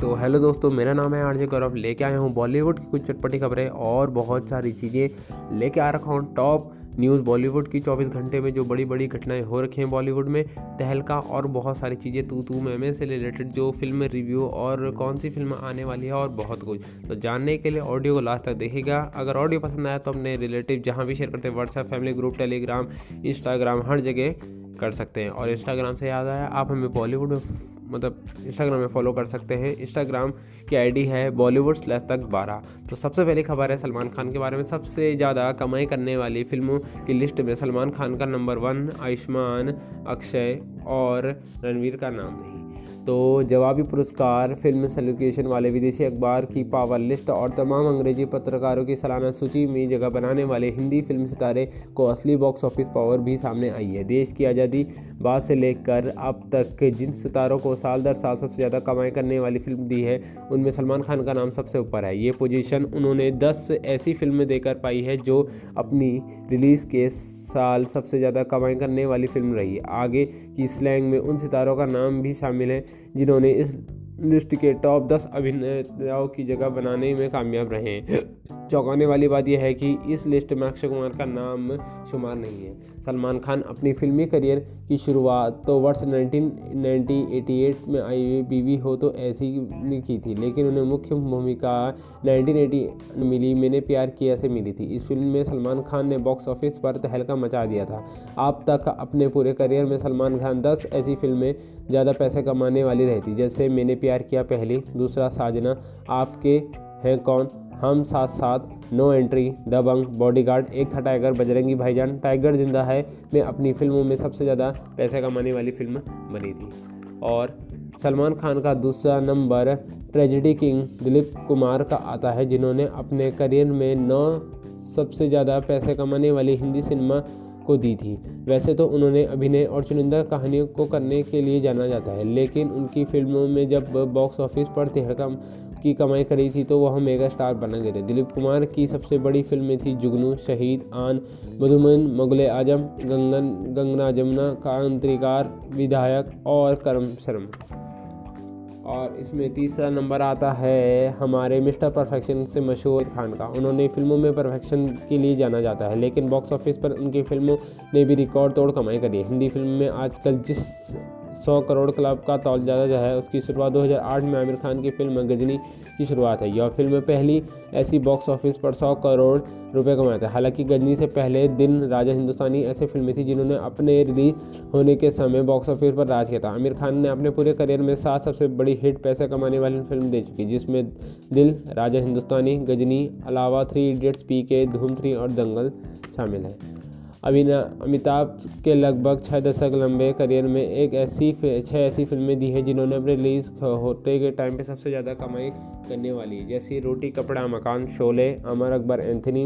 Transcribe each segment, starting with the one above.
तो हेलो दोस्तों, मेरा नाम है आरजे गौरव। लेके आया हूँ बॉलीवुड की कुछ चटपटी खबरें और बहुत सारी चीज़ें लेके आ रखा हूँ टॉप न्यूज़ बॉलीवुड की 24 घंटे में जो बड़ी बड़ी घटनाएँ हो रखी हैं बॉलीवुड में, तहलका और बहुत सारी चीज़ें तू तू में से रिलेटेड जो फ़िल्म रिव्यू और कौन सी फ़िल्म आने वाली है और बहुत कुछ। तो जानने के लिए ऑडियो को लास्ट तक देखेगा अगर ऑडियो पसंद आया तो अपने रिलेटिव जहाँ भी शेयर करते हैं WhatsApp family group Telegram Instagram हर जगह कर सकते हैं। और इंस्टाग्राम से याद आया, आप हमें बॉलीवुड में मतलब इंस्टाग्राम में फॉलो कर सकते हैं। इंस्टाग्राम की आईडी है बॉलीवुड स्लैश तक बारह। तो सबसे पहली खबर है सलमान खान के बारे में। सबसे ज़्यादा कमाई करने वाली फ़िल्मों की लिस्ट में सलमान खान का नंबर वन आयुष्मान, अक्षय और रणवीर का नाम नहीं। तो जवाबी पुरस्कार, फ़िल्म सेलिब्रेशन वाले विदेशी अखबार की पावर लिस्ट और तमाम अंग्रेज़ी पत्रकारों की सालाना सूची में जगह बनाने वाले हिंदी फ़िल्म सितारे को असली बॉक्स ऑफ़िस पावर भी सामने आई है। देश की आज़ादी बाद से लेकर अब तक जिन सितारों को साल दर साल सबसे ज़्यादा कमाई करने वाली फ़िल्म दी है, उनमें सलमान खान का नाम सबसे ऊपर है। ये पोजीशन उन्होंने दस ऐसी फ़िल्में देकर पाई है जो अपनी रिलीज़ के साल सबसे ज़्यादा कमाई करने वाली फ़िल्म रही। आगे की स्लैंग में उन सितारों का नाम भी शामिल है, जिन्होंने इस लिस्ट के टॉप दस अभिनेताओं की जगह बनाने में कामयाब रहे। चौंकाने वाली बात यह है कि इस लिस्ट में अक्षय कुमार का नाम शुमार नहीं है। सलमान खान अपनी फिल्मी करियर की शुरुआत तो वर्ष 1988 में आई हुई बीवी हो तो ऐसी की थी, लेकिन उन्हें मुख्य भूमिका 1980 मिली, मैंने प्यार किया से मिली थी। इस फ़िल्म में सलमान खान ने बॉक्स ऑफ़िस पर तहलका मचा दिया था। अब तक अपने पूरे करियर में सलमान खान दस ऐसी फ़िल्में ज़्यादा पैसे कमाने वाली रहती। जैसे मैंने प्यार किया पहले, दूसरा साजना आपके हैं कौन? हम साथ साथ नो एंट्री दबंग बॉडीगार्ड एक था टाइगर बजरंगी भाईजान। टाइगर ज़िंदा है, में अपनी फ़िल्मों में सबसे ज़्यादा पैसे कमाने वाली फ़िल्म बनी थी। और सलमान खान का दूसरा number tragedy king Dilip Kumar का आता है, जिन्होंने अपने करियर में नौ सबसे ज़्यादा पैसे कमाने वाली हिंदी सिनेमा को दी थी। वैसे तो उन्होंने अभिनय और चुनिंदा कहानियों को करने के लिए जाना जाता है, लेकिन उनकी फ़िल्मों में जब बॉक्स ऑफ़िस पर तिहड़का की कमाई करी थी तो वह मेगा स्टार बना गए थे। दिलीप कुमार की सबसे बड़ी फ़िल्में थी जुगनू, शहीद, आन, मधुमन, मुगल आज़म, गंगन गंगना जमुना कांत्रिकार विधायक और करम शर्म। और इसमें तीसरा नंबर आता है हमारे मिस्टर परफेक्शन से मशहूर खान का। उन्होंने फ़िल्मों में परफेक्शन के लिए जाना जाता है, लेकिन बॉक्स ऑफ़िस पर उनकी फ़िल्मों ने भी रिकॉर्ड तोड़ कमाई करी हिंदी फ़िल्म में आजकल जिस सौ करोड़ क्लब का तौल जो है, उसकी शुरुआत 2008 में आमिर खान की फ़िल्म गजनी की शुरुआत है। यह फ़िल्म पहली ऐसी बॉक्स ऑफ़िस पर सौ करोड़ रुपए कमाए थे हालाँकि गजनी से पहले दिन राजा हिंदुस्तानी ऐसी फ़िल्में थी जिन्होंने अपने रिलीज़ होने के समय बॉक्स ऑफ़िस पर राज किया था। आमिर खान ने अपने पूरे करियर में सात सबसे बड़ी हिट पैसे कमाने वाली फ़िल्म दे चुकी जिसमें दिल, राजा हिंदुस्तानी, गजनी, अलावा थ्री इडियट्स पी के धूम थ्री और दंगल शामिल है। अभिना अमिताभ के लगभग छः दशक लंबे करियर में एक ऐसी छः ऐसी फ़िल्में दी हैं जिन्होंने अपने रिलीज़ होते के टाइम पे सबसे ज़्यादा कमाई करने वाली जैसे रोटी, कपड़ा, मकान, शोले, अमर अकबर, एंथनी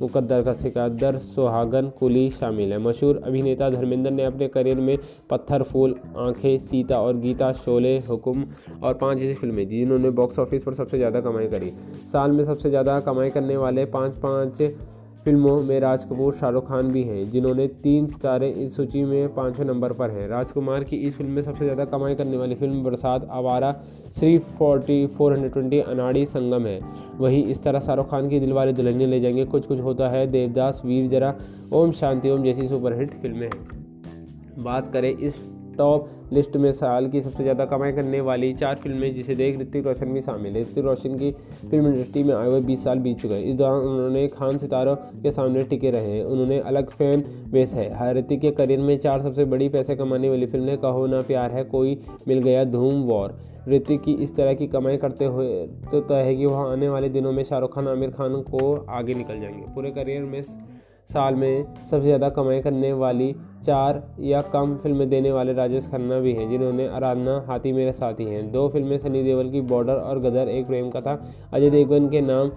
मुकद्दर का सिकंदर, सुहागन, कुली शामिल है। मशहूर अभिनेता धर्मेंद्र ने अपने करियर में पत्थर, फूल, आँखें, सीता और गीता, शोले, हुकुम और पाँच ऐसी फ़िल्में दी जिन्होंने बॉक्स ऑफ़िस पर सबसे ज़्यादा कमाई करी। साल में सबसे ज़्यादा कमाई करने वाले पाँच पाँच फ़िल्मों में राज कपूर शाहरुख खान भी हैं, जिन्होंने तीन सितारे इस सूची में पाँचवें नंबर पर हैं। राजकुमार की इस फ़िल्म में सबसे ज़्यादा कमाई करने वाली film Barsaat Awara three forty, four hundred twenty, Anari Sangam है। वहीं इस तरह शाहरुख खान की दिलवाले दुल्हनिया ले जाएँगे। कुछ कुछ होता है, देवदास, वीर जरा, ओम शांति, ओम जैसी सुपरहिट फ़िल्में हैं। बात करें इस टॉप लिस्ट में साल की सबसे ज़्यादा कमाई करने वाली चार फ़िल्में जिसे देख ऋतिक रोशन भी शामिल है। ऋतिक रोशन की फ़िल्म इंडस्ट्री में आए हुए बीस साल बीत चुके हैं। इस दौरान उन्होंने खान सितारों के सामने टिके रहे हैं। उन्होंने अलग फ़ैन बेस है। ऋतिक के करियर में चार सबसे बड़ी पैसे कमाने वाली फ़िल्में कहो ना प्यार है, कोई मिल गया धूम वॉर। ऋतिक की इस तरह की कमाई करते हुए तो तय है कि वह आने वाले दिनों में शाहरुख खान, आमिर खान को आगे निकल जाएँगे। पूरे करियर में साल में सबसे ज़्यादा कमाई करने वाली चार या कम फ़िल्में देने वाले राजेश खन्ना भी हैं, जिन्होंने आराधना हाथी मेरे साथी हैं। दो फ़िल्में सनी देवल की बॉर्डर और गदर, एक प्रेम कथा, अजय देवगन के नाम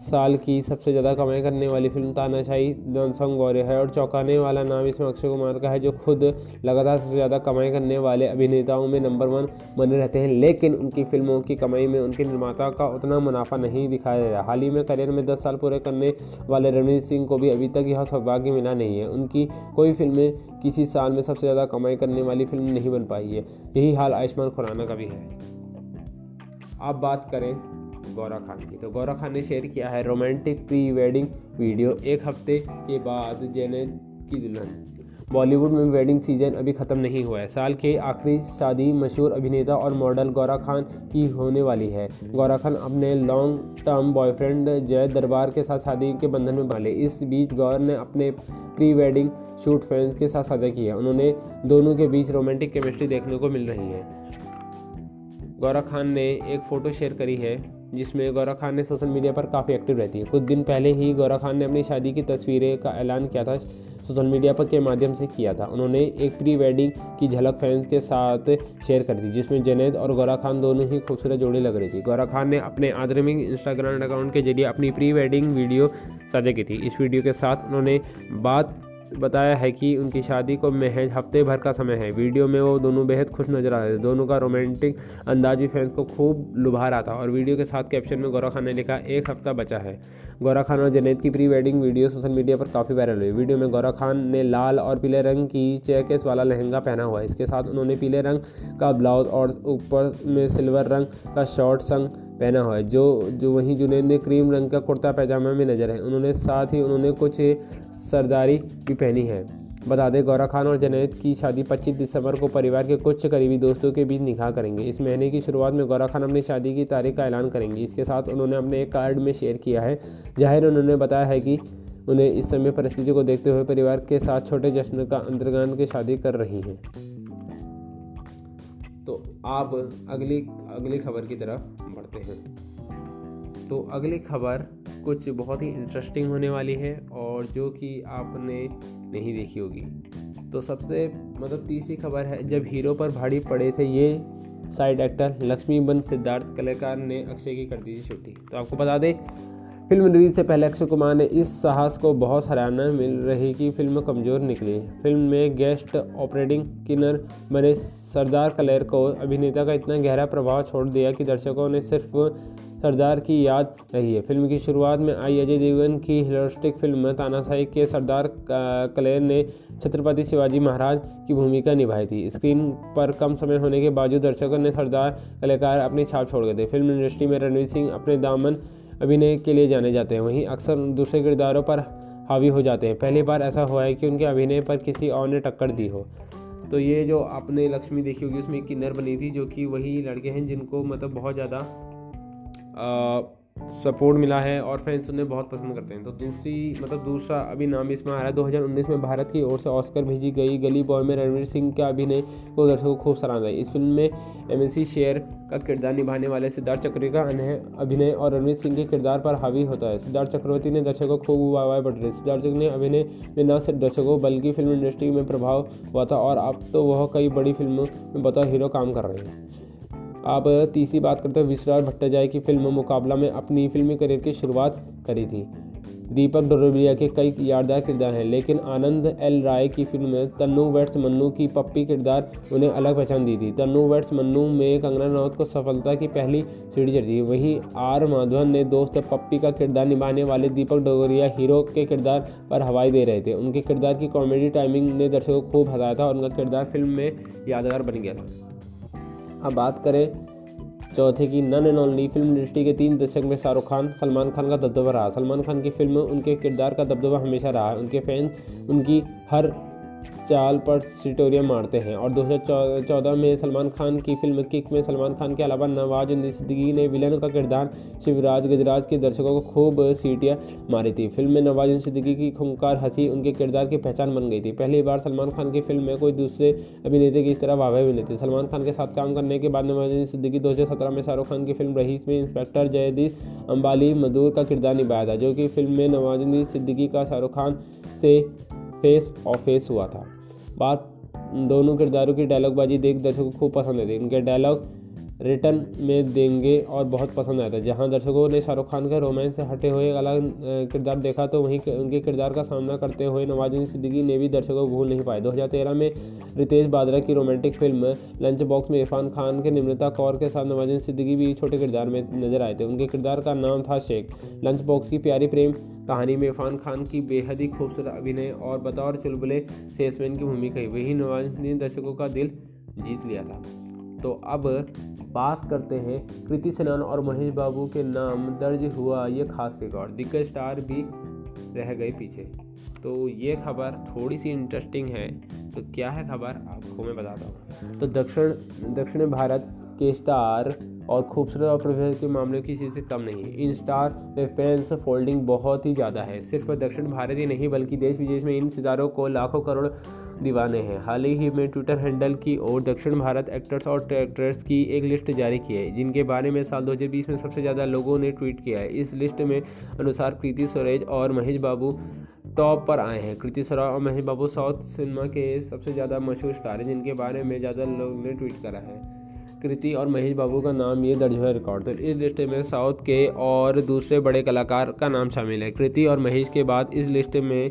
साल की सबसे ज़्यादा कमाई करने वाली फ़िल्म तानाशाही दनसंग गौर्य है और चौंकाने वाला नाम इसमें अक्षय कुमार का है, जो खुद लगातार सबसे ज़्यादा कमाई करने वाले अभिनेताओं में नंबर वन बने रहते हैं, लेकिन उनकी फ़िल्मों की कमाई में उनके निर्माता का उतना मुनाफा नहीं दिखाया रहा हाल ही में करियर में दस साल पूरे करने वाले रणवीर सिंह को भी अभी तक यह सौभाग्य मिला नहीं है। उनकी कोई फ़िल्में किसी साल में सबसे ज़्यादा कमाई करने वाली फ़िल्म नहीं बन पाई है। यही हाल आयुष्मान खुराना का भी है। आप बात करें गौरा खान की। तो गौरा खान ने शेयर किया है रोमांटिक प्री वेडिंग वीडियो एक हफ़्ते के बाद जैनब की दुल्हन। बॉलीवुड में वेडिंग सीज़न अभी ख़त्म नहीं हुआ है। साल के आखिरी शादी मशहूर अभिनेता और मॉडल गौरा खान की होने वाली है। गौरा खान अपने लॉन्ग टर्म बॉयफ्रेंड जय दरबार के साथ शादी के बंधन में बाले इस बीच गौर ने अपने प्री वेडिंग शूट फैंस के साथ साझा किया। उन्होंने दोनों के बीच रोमांटिक केमिस्ट्री देखने को मिल रही है। गौरा खान ने एक फ़ोटो शेयर करी है। जिसमें गौरा खान ने सोशल मीडिया पर काफ़ी एक्टिव रहती है। कुछ दिन पहले ही गौरा खान ने अपनी शादी की तस्वीरें का ऐलान किया था, सोशल मीडिया पर के माध्यम से किया था। उन्होंने एक प्री वेडिंग की झलक फैंस के साथ शेयर कर दी, जिसमें जनेद और गौरा खान दोनों ही खूबसूरत जोड़ी लग रही थी। गौरा खान ने अपने आदरमिंग इंस्टाग्राम अकाउंट के ज़रिए अपनी प्री वेडिंग वीडियो साझा की थी। इस वीडियो के साथ उन्होंने बात बताया है कि उनकी शादी को महज हफ़्ते भर का समय है। वीडियो में वो दोनों बेहद खुश नज़र आ रहे थे। दोनों का रोमांटिक अंदाज भी फैंस को खूब लुभा रहा था और वीडियो के साथ कैप्शन में गौरा खान ने लिखा, एक हफ़्ता बचा है। गौरा खान और जनेद की pre wedding video social media पर काफ़ी वायरल हुई। वीडियो में गौरा खान ने लाल और पीले रंग की चेकेस वाला लहंगा पहना हुआ है। इसके साथ उन्होंने पीले रंग का ब्लाउज और ऊपर में सिल्वर रंग का शॉर्ट संग पहना हुआ है, जो जो वहीं जुनेद ने क्रीम रंग का कुर्ता पैजामा में नज़र है। उन्होंने साथ ही उन्होंने कुछ सरदारी भी पहनी है। बता दें, गौरा खान और जनेद की शादी 25 दिसंबर को परिवार के कुछ करीबी दोस्तों के बीच निकाह करेंगे। इस महीने की शुरुआत में गौरा खान अपनी शादी की तारीख का ऐलान करेंगे। इसके साथ उन्होंने अपने एक कार्ड में शेयर किया है। ज़ाहिर उन्होंने बताया है कि उन्हें इस समय परिस्थिति को देखते हुए परिवार के साथ छोटे जश्न का अंतर्गान की शादी कर रही हैं। तो आप अगली अगली खबर की तरफ़ बढ़ते हैं। तो अगली खबर कुछ बहुत ही इंटरेस्टिंग होने वाली है और जो कि आपने नहीं देखी होगी। तो सबसे मतलब तीसरी खबर है, जब हीरो पर भारी पड़े थे ये साइड एक्टर लक्ष्मी बन सिद्धार्थ, कलाकार ने अक्षय की कर दी थी छुट्टी तो आपको बता दें, फ़िल्म रिलीज़ से पहले अक्षय कुमार ने इस साहस को बहुत सराहना मिल रही कि फ़िल्म कमज़ोर निकली। फ़िल्म में गेस्ट ऑपरेटिंग किनर बने सरदार कलेर को अभिनेता का इतना गहरा प्रभाव छोड़ दिया कि दर्शकों ने सिर्फ़ सरदार की याद रही है। फ़िल्म की शुरुआत में आई अजय देवगन की हिलोस्टिक फ़िल्म तानाशाही के सरदार कलेर ने छत्रपति शिवाजी महाराज की भूमिका निभाई थी। स्क्रीन पर कम समय होने के बावजूद दर्शकों ने सरदार, कलाकार अपनी छाप छोड़ गए थे। फ़िल्म इंडस्ट्री में रणवीर सिंह अपने दामन अभिनय के लिए जाने जाते हैं। वहीं अक्सर दूसरे किरदारों पर हावी हो जाते हैं। पहली बार ऐसा हुआ है कि उनके अभिनय पर किसी और ने टक्कर दी हो। तो ये जो आपने लक्ष्मी देखी होगी, उसमें किन्नर बनी थी जो कि वही लड़के हैं जिनको मतलब बहुत ज़्यादा सपोर्ट मिला है और फैंस उन्हें बहुत पसंद करते हैं। तो दूसरी मतलब दूसरा अभी नाम इसमें आ रहा है। 2019 में भारत की ओर से ऑस्कर भेजी गई गली बॉय में रणवीर सिंह के अभिनय को दर्शकों को खूब सराहना है। इस फ़िल्म में एम एन शेयर का किरदार निभाने वाले सिद्धार्थ चक्रवर्ती का अभिनय और रणवीर सिंह के किरदार पर हावी होता है। सिद्धार्थ चक्रवर्ती ने दर्शकों को खूब वाह बढ़ रही सिद्धार्थ ने अभिनय में न सिर्फ़ दर्शकों, बल्कि फ़िल्म इंडस्ट्री में प्रभाव हुआ था और अब तो वह कई बड़ी फ़िल्मों में बतौर हीरो काम कर रहे हैं। अब तीसरी बात करते हैं विश्वास भट्टाचार्य की फ़िल्म मुकाबला में अपनी फिल्मी करियर की शुरुआत करी थी। दीपक डोरबिया के कई यादगार किरदार हैं, लेकिन आनंद एल राय की फ़िल्म में तन्नू वेट्स मन्नू की पप्पी किरदार उन्हें अलग पहचान दी थी। तन्नू वेट्स मन्नू में कंगना रनौत को सफलता की पहली सीढ़ी चढ़ी वहीं आर माधवन ने दोस्त पप्पी का किरदार निभाने वाले दीपक डोगरिया हीरो के किरदार पर हवाई दे रहे थे। उनके किरदार की कॉमेडी टाइमिंग ने दर्शकों को खूब हंसाया था और उनका किरदार फ़िल्म में यादगार बन गया था। अब बात करें चौथे की none and only film industry के तीन दशक में शाहरुख खान, सलमान खान का दबदबा रहा। सलमान खान की फ़िल्म में उनके किरदार का दबदबा हमेशा रहा उनके फैंस, उनकी हर चाल पर सिटोरिया मारते हैं और 2014 में सलमान खान की फ़िल्म किक में सलमान खान के अलावा नवाज़ सिद्दीकी ने विलन का किरदार शिवराज गजराज के दर्शकों को खूब सीटियाँ मारी थी। फ़िल्म में नवाज़ सिद्दीकी की खुंकार हँसी उनके किरदार की पहचान बन गई थी। पहली बार सलमान खान की फ़िल्म में कोई दूसरे अभिनेता की इस तरह वाह मिली थी। सलमान खान के साथ काम करने के बाद नवाजुद्दीन सिद्दीकी दो हज़ार सत्रह में शाहरुख खान की फ़िल्म रहीस में इंस्पेक्टर जयदीश अम्बाली मधुर का किरदार निभाया था, जो कि फ़िल्म में नवाजुद्दीन सिद्दीकी का शाहरुख खान से फेस और फेस हुआ था। बात दोनों किरदारों की डायलॉगबाजी देख दर्शकों को खूब पसंद आई थी उनके डायलॉग रिटर्न में देंगे और बहुत पसंद आया था जहाँ दर्शकों ने शाहरुख खान के रोमांस से हटे हुए अलग किरदार देखा तो वहीं उनके किरदार का सामना करते हुए नवाजुद्दीन सिद्दीकी ने भी दर्शकों को भूल नहीं पाए। 2013 में रितेश बादरा की रोमांटिक फ़िल्म लंच बॉक्स में इरफान खान के निम्रता कौर के साथ नवाजुद्दीन सिद्दीकी भी छोटे किरदार में नज़र आए थे। उनके किरदार का नाम था शेख। लंच बॉक्स की प्यारी प्रेम कहानी में इरफान खान की बेहद ही खूबसूरत अभिनय और बतौर चुलबुले सेल्समैन की भूमिका वही नवाजुद्दीन दर्शकों का दिल जीत लिया था। तो अब बात करते हैं कृति सेनान और महेश बाबू के नाम दर्ज हुआ ये खास रिकॉर्ड दिग्गज स्टार भी रह गए पीछे। तो ये खबर थोड़ी सी इंटरेस्टिंग है। तो क्या है खबर? आपको मैं बताता हूँ। तो दक्षिण दक्षिण भारत के स्टार और खूबसूरत और प्रभाव के मामले किसी से कम नहीं है। इन स्टार में फैंस फोल्डिंग बहुत ही ज़्यादा है। सिर्फ़ दक्षिण भारत ही नहीं, बल्कि देश विदेश में इन सितारों को लाखों करोड़ दीवाने हैं। हाल ही में ट्विटर हैंडल की ओर दक्षिण भारत एक्टर्स और एक्ट्रेस की एक लिस्ट जारी की है, जिनके बारे में साल 2020 में सबसे ज़्यादा लोगों ने ट्वीट किया है। इस लिस्ट में अनुसार प्रीति सुरेश और महेश बाबू टॉप पर आए हैं। कृति सरा और महेश बाबू साउथ सिनेमा के सबसे ज़्यादा मशहूर स्टार हैं, जिनके बारे में ज़्यादा लोगों ने ट्वीट करा है। कृति और महेश बाबू का नाम ये दर्ज हुआ रिकॉर्ड तो इस लिस्ट में साउथ के और दूसरे बड़े कलाकार का नाम शामिल है। कृति और महेश के बाद इस लिस्ट में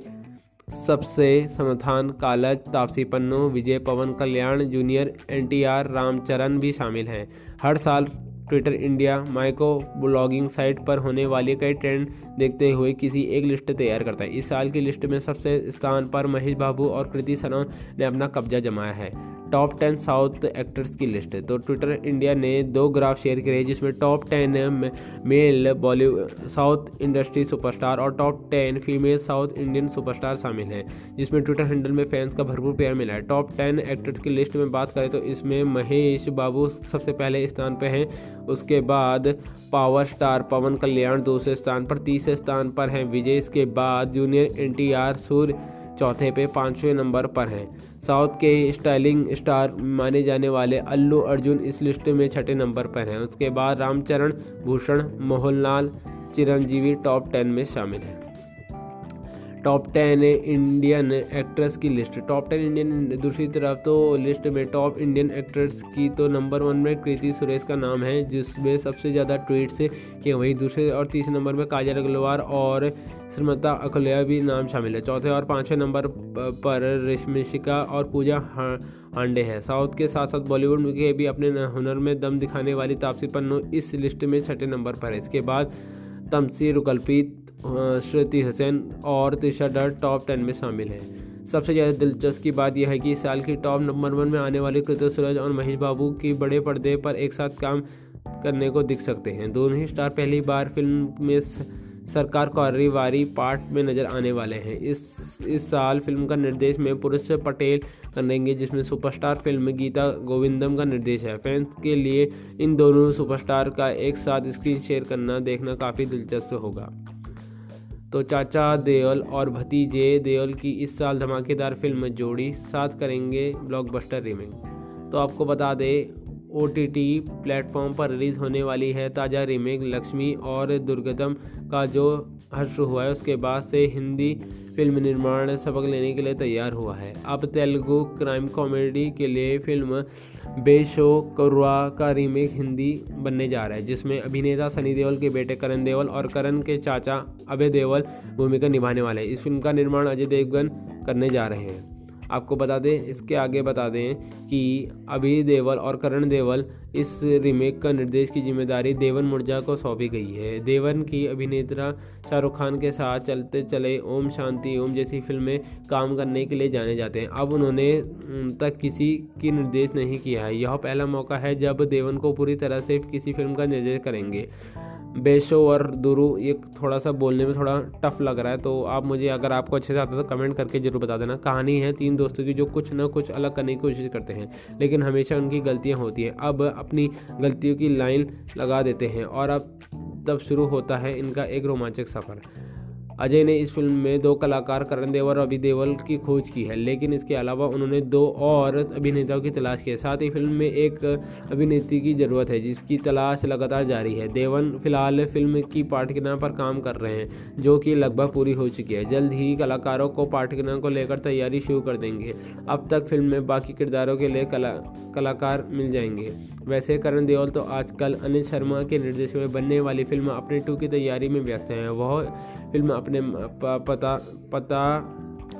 सबसे समाधान कालज, तापसी पन्नू, विजय पवन कल्याण जूनियर एनटीआर रामचरण भी शामिल हैं। हर साल Twitter India micro blogging site पर होने वाली कई ट्रेंड देखते हुए किसी एक लिस्ट तैयार करता है। इस साल की लिस्ट में सबसे स्थान पर महेश बाबू और कृति सनौन ने अपना कब्जा जमाया है। टॉप टेन साउथ एक्टर्स की लिस्ट है। तो ट्विटर इंडिया ने दो ग्राफ शेयर करे जिसमें top ten male Bollywood South industry superstar और top ten female South Indian superstar शामिल हैं, जिसमें ट्विटर हैंडल में फैंस का भरपूर प्यार मिला है। टॉप टेन एक्टर्स की लिस्ट में बात करें तो इसमें महेश बाबू सबसे पहले स्थान पर हैं, उसके बाद पावर स्टार पवन कल्याण दूसरे स्थान पर, तीसरे स्थान पर हैं, विजय, इसके बाद junior N T R Suriya, चौथे पे पाँचवें नंबर पर हैं। साउथ के स्टाइलिंग स्टार माने जाने वाले अल्लू अर्जुन इस लिस्ट में छठे नंबर पर हैं। उसके बाद रामचरण, भूषण, मोहनलाल, चिरंजीवी टॉप टेन में शामिल हैं। टॉप टेन इंडियन एक्ट्रेस की लिस्ट टॉप टेन इंडियन दूसरी तरफ़ तो लिस्ट में टॉप इंडियन एक्ट्रेस की तो नंबर वन में कृति सुरेश का नाम है, जिसमें सबसे ज़्यादा ट्वीट से कि वहीं दूसरे और तीसरे नंबर में काजल अग्रवाल और श्रीमता अखलिया भी नाम शामिल है। चौथे और पाँचवें नंबर पर रेशमिशिका और पूजा हांडे है। साउथ के साथ साथ बॉलीवुड के भी अपने हुनर में दम दिखाने वाली तापसी पन्नू इस लिस्ट में छठे नंबर पर है। इसके बाद तमसी रुकलप्रीत श्रुति हुसैन और तिशा डर टॉप टेन में शामिल हैं। सबसे ज़्यादा दिलचस्प की बात यह है कि इस साल की टॉप नंबर वन में आने वाली कृत सूरज और महेश बाबू की बड़े पर्दे पर एक साथ काम करने को दिख सकते हैं। दोनों ही स्टार पहली बार फ़िल्म में सरकार कारोबारी पार्ट में नज़र आने वाले हैं। इस इस साल फ़िल्म का निर्देश में पुरुष पटेल करेंगे, जिसमें सुपरस्टार फ़िल्म गीता गोविंदम का निर्देश है। फैंस के लिए इन दोनों सुपरस्टार का एक साथ स्क्रीन शेयर करना देखना काफ़ी दिलचस्प होगा। तो चाचा देओल और भतीजे देओल की इस साल धमाकेदार फ़िल्म जोड़ी, साथ करेंगे ब्लॉकबस्टर रीमेक। तो आपको बता दें ओ टी टी प्लेटफॉर्म पर रिलीज़ होने वाली है। ताज़ा रीमेक लक्ष्मी और दुर्गतम का जो हर्ष हुआ है, उसके बाद से हिंदी फ़िल्म निर्माण सबक लेने के लिए तैयार हुआ है। अब तेलुगु क्राइम कॉमेडी के लिए फ़िल्म बेशो करुआ का रीमेक हिंदी बनने जा रहा है, जिसमें अभिनेता सनी देओल के बेटे करण देओल और करण के चाचा अभय देओल भूमिका निभाने वाले हैं। इस फ़िल्म का निर्माण अजय देवगन करने जा रहे हैं। आपको बता दें, इसके आगे बता दें कि अभी देवल और करण देवल इस रीमेक का निर्देश की ज़िम्मेदारी देवन मुर्जा को सौंपी गई है। देवन की अभिनेता शाहरुख खान के साथ चलते चले ओम शांति, ओम जैसी फ़िल्में काम करने के लिए जाने जाते हैं। अब उन्होंने तक किसी की निर्देश नहीं किया है। यह पहला मौका है जब देवन को पूरी तरह से किसी फ़िल्म का निर्देश करेंगे। बेशो और दुरु, ये थोड़ा सा बोलने में थोड़ा टफ लग रहा है तो आप मुझे अगर आपको अच्छे से आता है तो कमेंट करके ज़रूर बता देना। कहानी है तीन दोस्तों की जो कुछ ना कुछ अलग करने की कोशिश करते हैं, लेकिन हमेशा उनकी गलतियाँ होती हैं। अब अपनी गलतियों की लाइन लगा देते हैं और अब तब शुरू होता है इनका एक रोमांचक सफ़र। अजय ने इस फ़िल्म में दो कलाकार करण देवल और अभी देवल की खोज की है, लेकिन इसके अलावा उन्होंने दो और अभिनेताओं की तलाश की है। साथ ही फ़िल्म में एक अभिनेत्री की ज़रूरत है, जिसकी तलाश लगातार जारी है। देवन फ़िलहाल फ़िल्म की पाठकना पर काम कर रहे हैं, जो कि लगभग पूरी हो चुकी है। जल्द ही कलाकारों को पाठकना को लेकर तैयारी शुरू कर देंगे। अब तक फ़िल्म में बाकी किरदारों के लिए कला, कलाकार मिल जाएँगे। वैसे करण देओल तो आजकल अनिल शर्मा के निर्देश में बनने वाली फ़िल्म अपने टू की तैयारी में व्यस्त हैं। वह फ़िल्म अपने पता पता,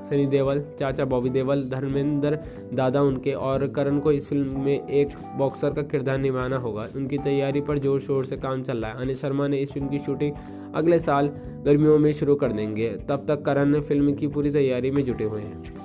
सनी देवल चाचा बॉबी देवल धर्मेंद्र दादा उनके और करण को इस फ़िल्म में एक बॉक्सर का किरदार निभाना होगा। उनकी तैयारी पर ज़ोर शोर से काम चल रहा है। अनिल शर्मा ने इस फ़िल्म की शूटिंग अगले साल गर्मियों में शुरू कर देंगे। तब तक करण फ़िल्म की पूरी तैयारी में जुटे हुए हैं।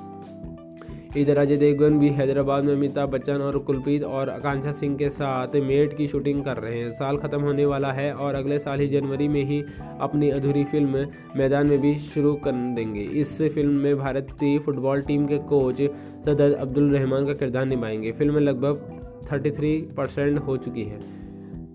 इधर अजय देवगन भी हैदराबाद में, अमिताभ बच्चन और कुलप्रीत और आकांक्षा सिंह के साथ मेट की शूटिंग कर रहे हैं। साल ख़त्म होने वाला है और अगले साल ही जनवरी में ही अपनी अधूरी फ़िल्म मैदान में भी शुरू कर देंगे। इस फ़िल्म में भारतीय फुटबॉल टीम के कोच सदर अब्दुल रहमान का किरदार निभाएँगे। फ़िल्म लगभग 33 परसेंट हो चुकी है।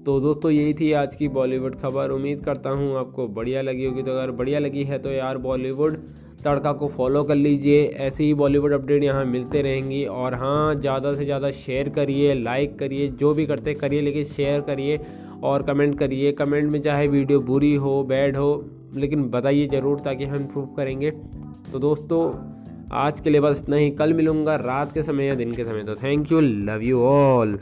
तो दोस्तों, यही थी आज की बॉलीवुड खबर। उम्मीद करता हूँ आपको बढ़िया लगी होगी। तो अगर बढ़िया लगी है तो यार बॉलीवुड तड़का को फॉलो कर लीजिए। ऐसे ही बॉलीवुड अपडेट यहाँ मिलते रहेंगी। और हाँ ज़्यादा से ज़्यादा शेयर करिए लाइक करिए, जो भी करते करिए, लेकिन शेयर करिए और कमेंट करिए। कमेंट में चाहे वीडियो बुरी हो बैड हो, लेकिन बताइए ज़रूर ताकि हम इम्प्रूव करेंगे। तो दोस्तों, आज के लिए बस इतना ही। कल मिलूँगा रात के समय या दिन के समय। तो thank you love you all